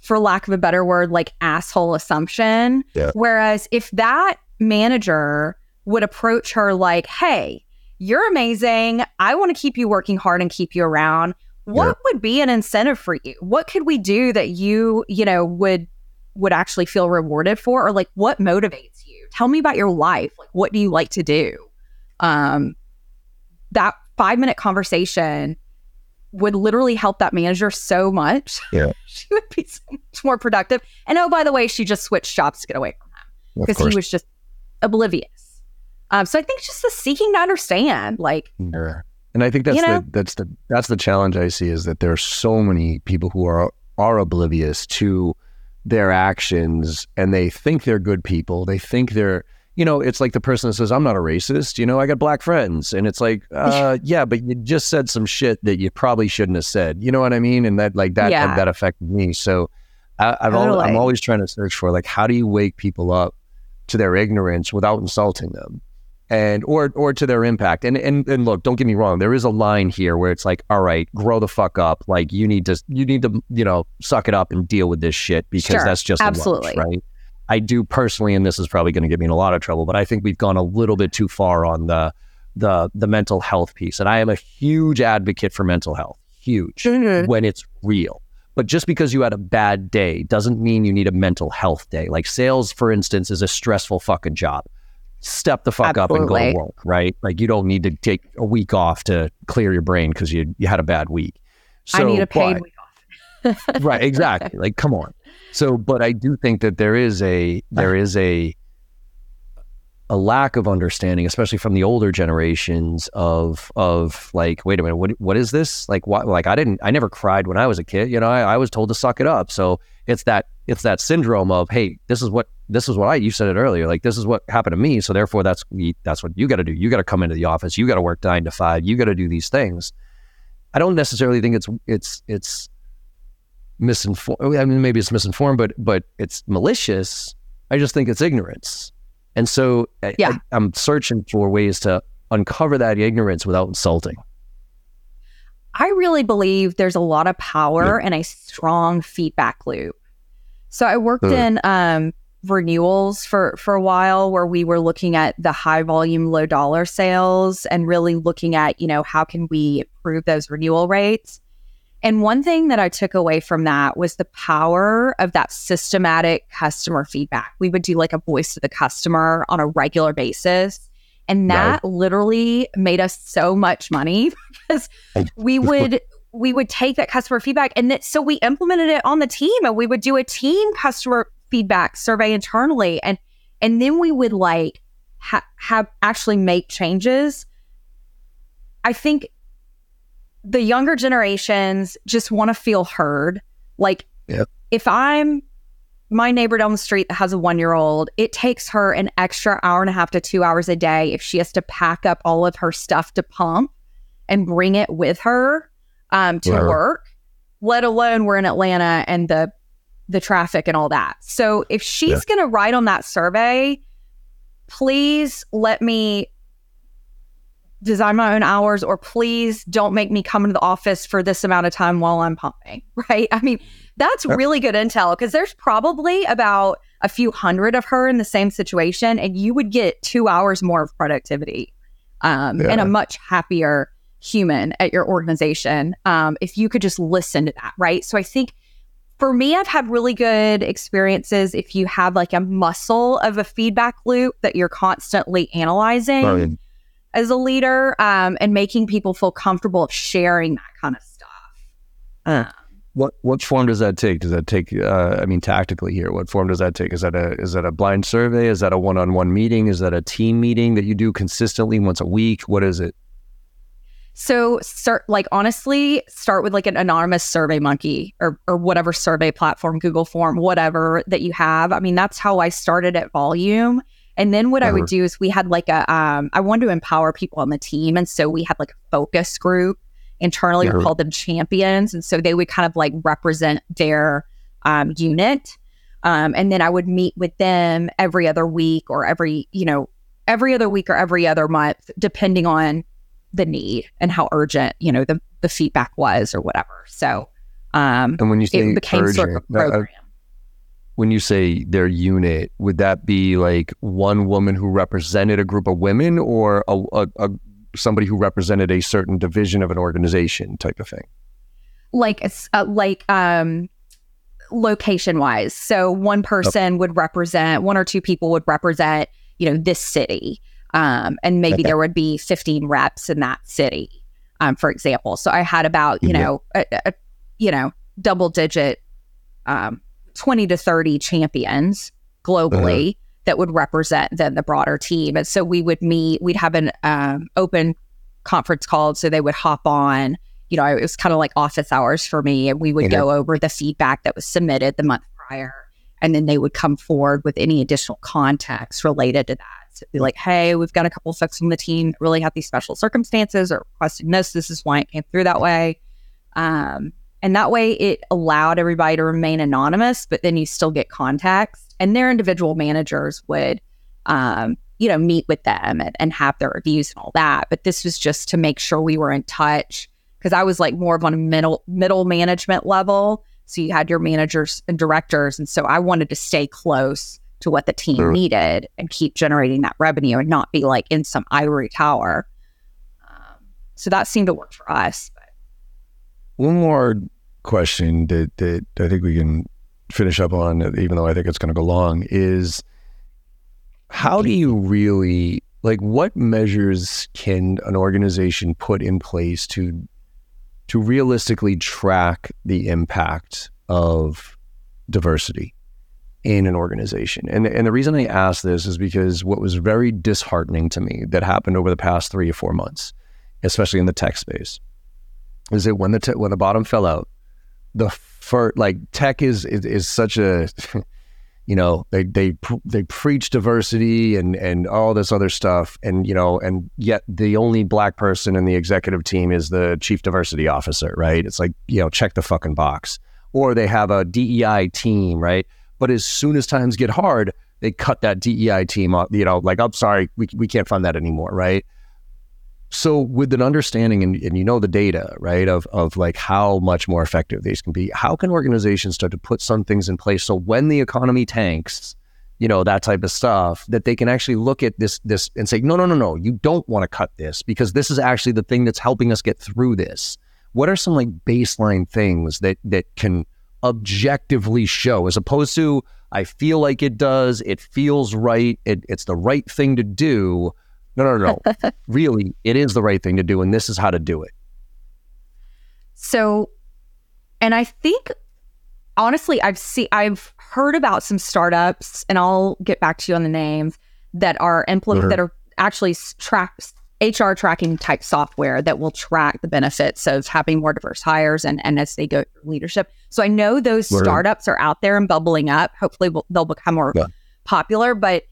for lack of a better word like asshole assumption. Yeah. whereas if that manager would approach her like hey you're amazing. I want to keep you working hard and keep you around. What would be an incentive for you? What could we do that you you know would would actually feel rewarded for? Or like what motivates you? Tell me about your life. Like what do you like to do? Um that five minute conversation would literally help that manager so much yeah <laughs> she would be so much more productive and oh by the way she just switched jobs to get away from him because he was just oblivious um so i think just the seeking to understand like yeah. and i think that's you know? the that's the that's the challenge i see is that there are so many people who are are oblivious to their actions and they think they're good people. They think they're, you know, it's like the person that says, I'm not a racist, you know, I got black friends. And it's like, <laughs> uh, yeah, but you just said some shit that you probably shouldn't have said. You know what I mean? And that, like, that, yeah. that affected me. So I, have totally. always trying to search for, like, how do you wake people up to their ignorance without insulting them? and or or to their impact. And and and look, don't get me wrong, there is a line here where it's like, all right, grow the fuck up. Like you need to you need to, you know, suck it up and deal with this shit because sure, that's just absolutely lunch, right. I do personally, and this is probably going to get me in a lot of trouble, but I think we've gone a little bit too far on the the the mental health piece. And I am a huge advocate for mental health. Huge mm-hmm. when it's real. But just because you had a bad day doesn't mean you need a mental health day. Like sales, for instance, is a stressful fucking job step the fuck Absolutely. up and go to work, right? Like you don't need to take a week off to clear your brain because you you had a bad week. So, I need a paid but, week off. <laughs> right, exactly. Like come on. So, but I do think that there is a there is a a lack of understanding, especially from the older generations of of like, wait a minute, what what is this? Like, what? Like, I didn't, I never cried when I was a kid. You know, I, I was told to suck it up. So it's that it's that syndrome of, hey, this is what this is what I. You said it earlier. Like, this is what happened to me. So therefore, that's that's what you got to do. You got to come into the office. You got to work nine to five. You got to do these things. I don't necessarily think it's it's it's misinformed. I mean, maybe it's misinformed, but but it's malicious. I just think it's ignorance. And so yeah. I, I'm searching for ways to uncover that ignorance without insulting. I really believe there's a lot of power yeah. and a strong feedback loop. So I worked in um, renewals for for a while where we were looking at the high volume low dollar sales and really looking at you know how can we improve those renewal rates and one thing that I took away from that was the power of that systematic customer feedback. We would do like a voice to the customer on a regular basis. And that right. literally made us so much money <laughs> because we would we would take that customer feedback and that, so we implemented it on the team and we would do a team customer feedback survey internally and and then we would like ha- have actually make changes. I think the younger generations just want to feel heard. Like yep. if I'm my neighbor down the street that has a one year old, it takes her an extra hour and a half to two hours a day if she has to pack up all of her stuff to pump and bring it with her um, to work, let alone we're in Atlanta and the the traffic and all that. So if she's yeah. going to write on that survey, please let me design my own hours or please don't make me come into the office for this amount of time while I'm pumping, <laughs> right? I mean, that's really good intel because there's probably about a few hundred of her in the same situation and you would get 2 hours more of productivity um, yeah. and a much happier human at your organization um, if you could just listen to that, right? So I think for me, I've had really good experiences if you have like a muscle of a feedback loop that you're constantly analyzing. Right as a leader um, and making people feel comfortable of sharing that kind of stuff. Uh, what what form does that take? Does that take? Uh, I mean, tactically here, what form does that take? Is that a is that a blind survey? Is that a one on one meeting? Is that a team meeting that you do consistently once a week? What is it? So start like honestly, start with like an anonymous survey monkey or or whatever survey platform, Google form, whatever that you have. I mean, that's how I started at volume. And then what uh-huh. I would uh-huh. do is we had like a, um, I wanted to empower people on the team. And so we had like a focus group internally, uh-huh. we called them champions. And so they would kind of like represent their um, unit. Um, and then I would meet with them every other week or every, you know, every other week or every other month, depending on the need and how urgent, you know, the, the feedback was or whatever. So, um, and when you say it became urgent, sort of program when you say their unit, would that be like one woman who represented a group of women or a, a, a somebody who represented a certain division of an organization type of thing? Like uh, like um location wise. So one person okay. would represent one or two people would represent, you know, this city. Um, and maybe okay. there would be 15 reps in that city, um, for example. So I had about, you know, a, a, you know, double digit um, 20 to 30 champions globally uh-huh. that would represent then the broader team. And so we would meet, we'd have an um, open conference call. So they would hop on, you know, it was kind of like office hours for me. And we would go over the feedback that was submitted the month prior. And then they would come forward with any additional context related to that. So be like, hey, we've got a couple folks from the team that really have these special circumstances or requesting this. This is why it came through that way. Um, and that way it allowed everybody to remain anonymous, but then you still get contacts. And their individual managers would, um, you know, meet with them and, and have their reviews and all that. But this was just to make sure we were in touch because I was like more of on a middle middle management level. So you had your managers and directors. And so I wanted to stay close to what the team sure. needed and keep generating that revenue and not be like in some ivory tower. Um, so that seemed to work for us. One more question that, that I think we can finish up on, even though I think it's going to go long, is how do you really like what measures can an organization put in place to to realistically track the impact of diversity in an organization. And and the reason I ask this is because what was very disheartening to me that happened over the past 3 or 4 months, especially in the tech space, is that when the te- when the bottom fell out, the for like tech is is, is such a <laughs> you know they they they preach diversity and and all this other stuff and you know and yet the only black person in the executive team is the chief diversity officer right? It's like you know check the fucking box. Or they have a DEI team right? But as soon as times get hard they cut that DEI team off you know like I'm sorry we we can't fund that anymore right so with an understanding and, and you know the data, right, of of like how much more effective these can be, how can organizations start to put some things in place so when the economy tanks, you know, that type of stuff, that they can actually look at this this and say, no, no, no, no, you don't want to cut this because this is actually the thing that's helping us get through this. What are some like baseline things that that can objectively show as opposed to I feel like it does, it feels right, it, it's the right thing to do no, no, no. <laughs> really, it is the right thing to do, and this is how to do it. So, and I think honestly, I've seen, I've heard about some startups, and I'll get back to you on the names that are implement mm-hmm. that are actually tracks HR tracking type software that will track the benefits of having more diverse hires and, and as they go through leadership. So I know those startups are out there and bubbling up. Hopefully we'll, they'll become more yeah. popular. But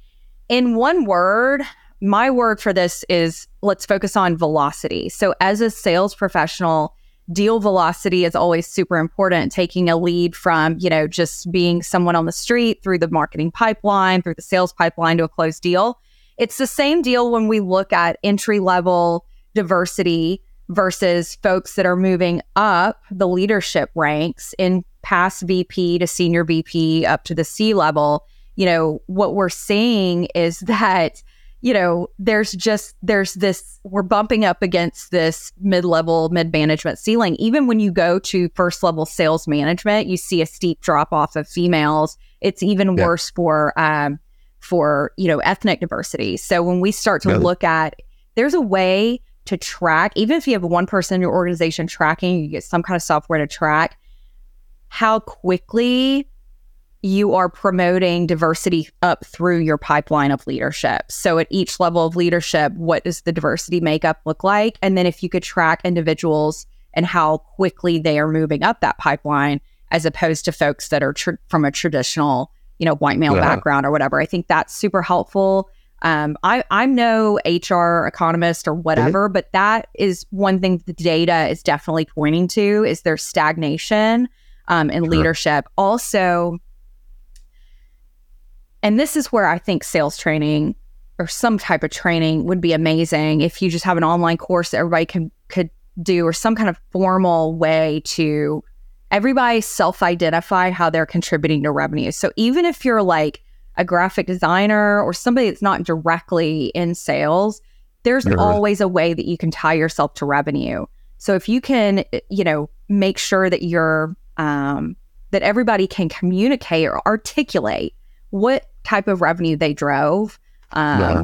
in one word, my word for this is let's focus on velocity. So as a sales professional, deal velocity is always super important taking a lead from you know just being someone on the street through the marketing pipeline through the sales pipeline to a closed deal it's the same deal when we look at entry level diversity versus folks that are moving up the leadership ranks in past VP to senior VP up to the C level. You know, what we're seeing is <laughs> that, you know, there's just, there's this, we're bumping up against this mid level, mid management ceiling. Even when you go to first level sales management, you see a steep drop off of females. It's even yeah. worse for, um, for you know ethnic diversity so when we start to look at there's a way to track even if you have one person in your organization tracking you get some kind of software to track how quickly you are promoting diversity up through your pipeline of leadership. So at each level of leadership, what does the diversity makeup look like? And then if you could track individuals and how quickly they are moving up that pipeline as opposed to folks that are tr- from a traditional you know, white male yeah. background or whatever. I think that's super helpful. Um, I, I'm no HR economist or whatever, mm-hmm. but that is one thing the data is definitely pointing to is their stagnation um, in sure. leadership. Also, and this is where I think sales training or some type of training would be amazing if you just have an online course that everybody can could do or some kind of formal way to everybody self identify how they're contributing to revenue. So even if you're like a graphic designer or somebody that's not directly in sales, there's mm-hmm. always a way that you can tie yourself to revenue. So if you can, you know, make sure that you're, um, that everybody can communicate or articulate what type of revenue they drove. Um, yeah.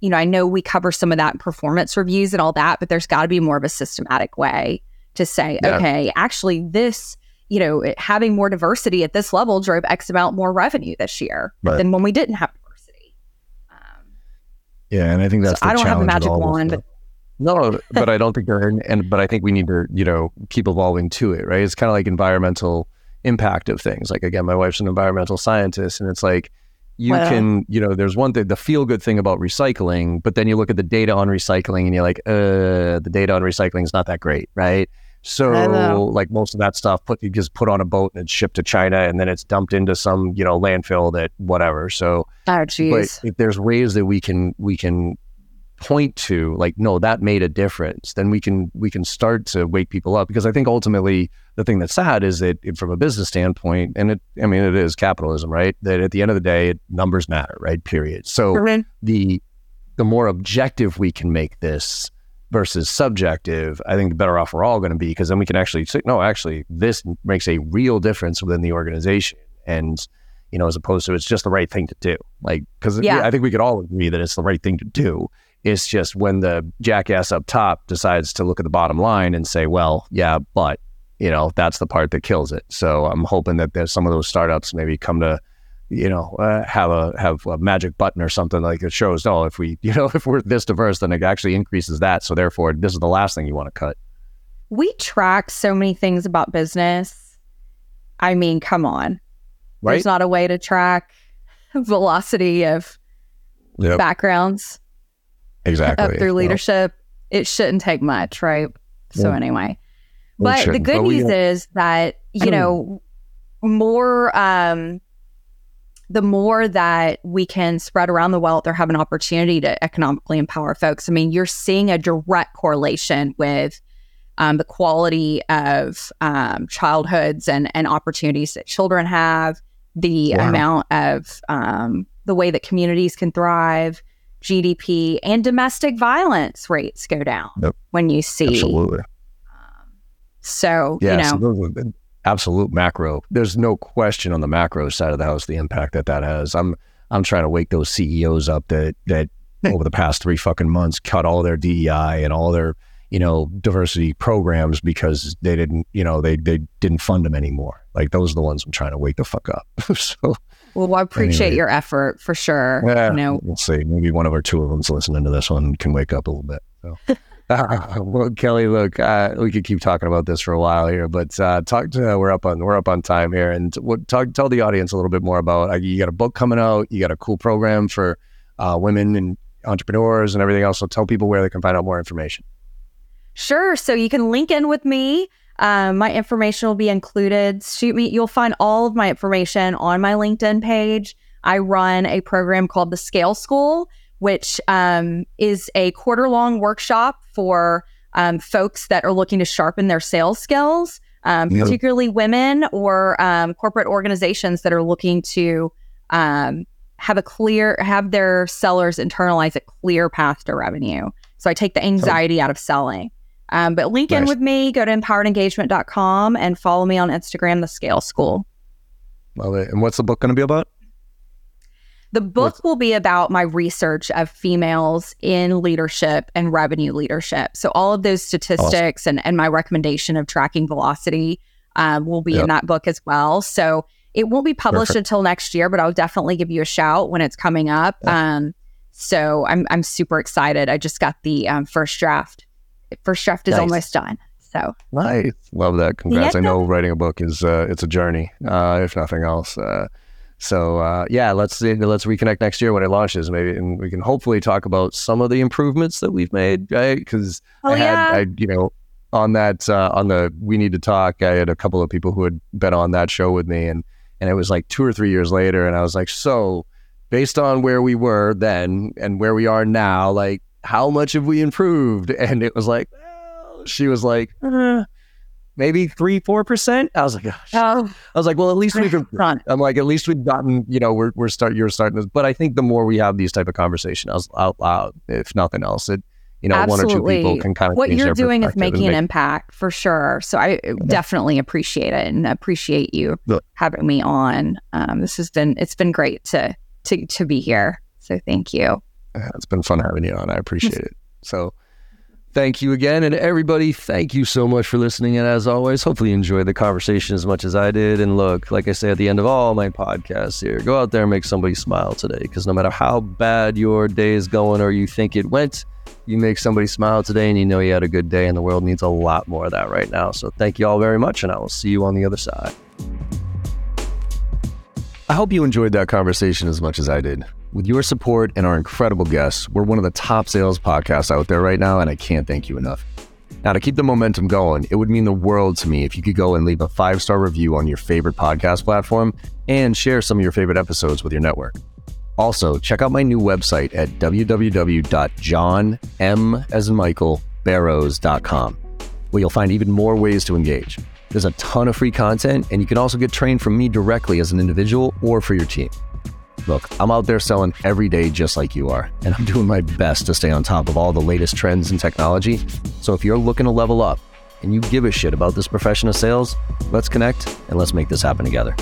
You know, I know we cover some of that in performance reviews and all that, but there's got to be more of a systematic way to say, yeah. okay, actually, this you know, having more diversity at this level drove X amount more revenue this year right. than when we didn't have diversity. Um, yeah, and I think that's so I don't have a magic wand, but no, but I don't think they're and but I think we need to you know keep evolving to it. Right? It's kind of like environmental impact of things. Like again, my wife's an environmental scientist, and it's like you can you know there's one thing the feel good thing about recycling, but then you look at the data on recycling and you're like, uh, the data on recycling is not that great, right? So like most of that stuff put you just put on a boat and it's shipped to China and then it's dumped into some, you know, landfill that whatever. So oh, geez. if there's ways that we can we can point to like, no, that made a difference, then we can we can start to wake people up. Because I think ultimately the thing that's sad is that from a business standpoint, and it I mean it is capitalism, right? That at the end of the day, numbers matter, right? Period. So mm-hmm. the the more objective we can make this, versus subjective, I think the better off we're all going to be because then we can actually say, no, actually, this makes a real difference within the organization. And, you know, as opposed to it's just the right thing to do. Like, because yeah. I think we could all agree that it's the right thing to do. It's just when the jackass up top decides to look at the bottom line and say, well, yeah, but, you know, that's the part that kills it. So I'm hoping that there's some of those startups maybe come to, you know, uh, have a have a magic button or something like it shows. No, if we, <laughs> you know, if we're this diverse, then it actually increases that. So therefore, this is the last thing you want to cut. We track so many things about business. I mean, come on, right? There's not a way to track <laughs> velocity of yep. backgrounds. Exactly. Up through leadership, well, it shouldn't take much, right? So yeah. anyway, but the good but news is that you <clears throat> know more um the more that we can spread around the wealth or have an opportunity to economically empower folks. I mean, you're seeing a direct correlation with um, the quality of um, childhoods and, and opportunities that children have, the wow. amount of um, the way that communities can thrive, GDP, and domestic violence rates go down yep. when you see. Absolutely. Um, so, yeah, you know. So absolute macro. There's no question on the macro side of the house the impact that that has. I'm I'm trying to wake those CEOs up that that over the past three fucking months cut all their DEI and all their you know diversity programs because they didn't you know they they didn't fund them anymore. Like those are the ones I'm trying to wake the fuck up. <laughs> so Well, I appreciate anyway. your effort for sure. Yeah, you know, we'll see. Maybe one of our two of them's listening to this one can wake up a little bit. So. Uh, <laughs> <laughs> well, Kelley, look, uh, we could keep talking about this for a while here, but uh, talk to we're up on we're up on time here, and what, talk tell the audience a little bit more about. you got a book coming out, you got a cool program for uh, women and entrepreneurs and everything else. So tell people where they can find out more information. Sure. So you can link in with me. Um, my information will be included. Shoot me. You'll find all of my information on my LinkedIn page. I run a program called the Scale School, which um, is a quarter long workshop for um, folks that are looking to sharpen their sales skills, um, yep. particularly women or um, corporate organizations that are looking to um, have a clear, have their sellers internalize a clear path to revenue. So I take the anxiety out of selling. Um, but link nice. in with me, go to empoweredengagement.com and follow me on Instagram, The Scale School. Love it. And what's the book going to be about? The book What's- will be about my research of females in leadership and revenue leadership. So all of those statistics awesome. and, and my recommendation of tracking velocity um, will be yep. in that book as well. So it won't be published Perfect. until next year, but I'll definitely give you a shout when it's coming up. Yeah. Um, so I'm I'm super excited. I just got the um, first draft. First draft is nice. almost done. So nice, love that. Congrats! Yeah, I know writing a book is uh, it's a journey, uh, if nothing else. Uh, so uh, yeah, let's let's reconnect next year when it launches, maybe, and we can hopefully talk about some of the improvements that we've made, right? Because oh, I had, yeah. I you know, on that uh, on the we need to talk. I had a couple of people who had been on that show with me, and and it was like two or three years later, and I was like, so based on where we were then and where we are now, like how much have we improved? <laughs> And it was like, well, she was like. Uh, maybe three, four percent. I was like, gosh. Oh. I was like, well, at least we've <laughs> improved. I'm like, at least we've gotten, you know, we're we're start you're starting this. But I think the more we have these type of conversations out loud, if nothing else, it you know, Absolutely. one or two people can kind of what you're doing is making make, an impact for sure. So I yeah. definitely appreciate it and appreciate you having me on. Um, this has been it's been great to to to be here. So thank you. It's been fun having you on. I appreciate it. So thank you again. And everybody, thank you so much for listening. And as always, hopefully you enjoyed the conversation as much as I did. And look, like I say at the end of all my podcasts here, go out there and make somebody smile today. Because no matter how bad your day is going or you think it went, you make somebody smile today and you know you had a good day. And the world needs a lot more of that right now. So thank you all very much. And I will see you on the other side. I hope you enjoyed that conversation as much as I did. With your support and our incredible guests, we're one of the top sales podcasts out there right now, and I can't thank you enough. Now, to keep the momentum going, it would mean the world to me if you could go and leave a five star review on your favorite podcast platform and share some of your favorite episodes with your network. Also, check out my new website at www.johnm where you'll find even more ways to engage. There's a ton of free content, and you can also get trained from me directly as an individual or for your team. Look, I'm out there selling every day just like you are, and I'm <laughs> doing my best to stay on top of all the latest trends in technology. So if you're looking to level up and you give a shit about this profession of sales, let's connect and let's make this happen together.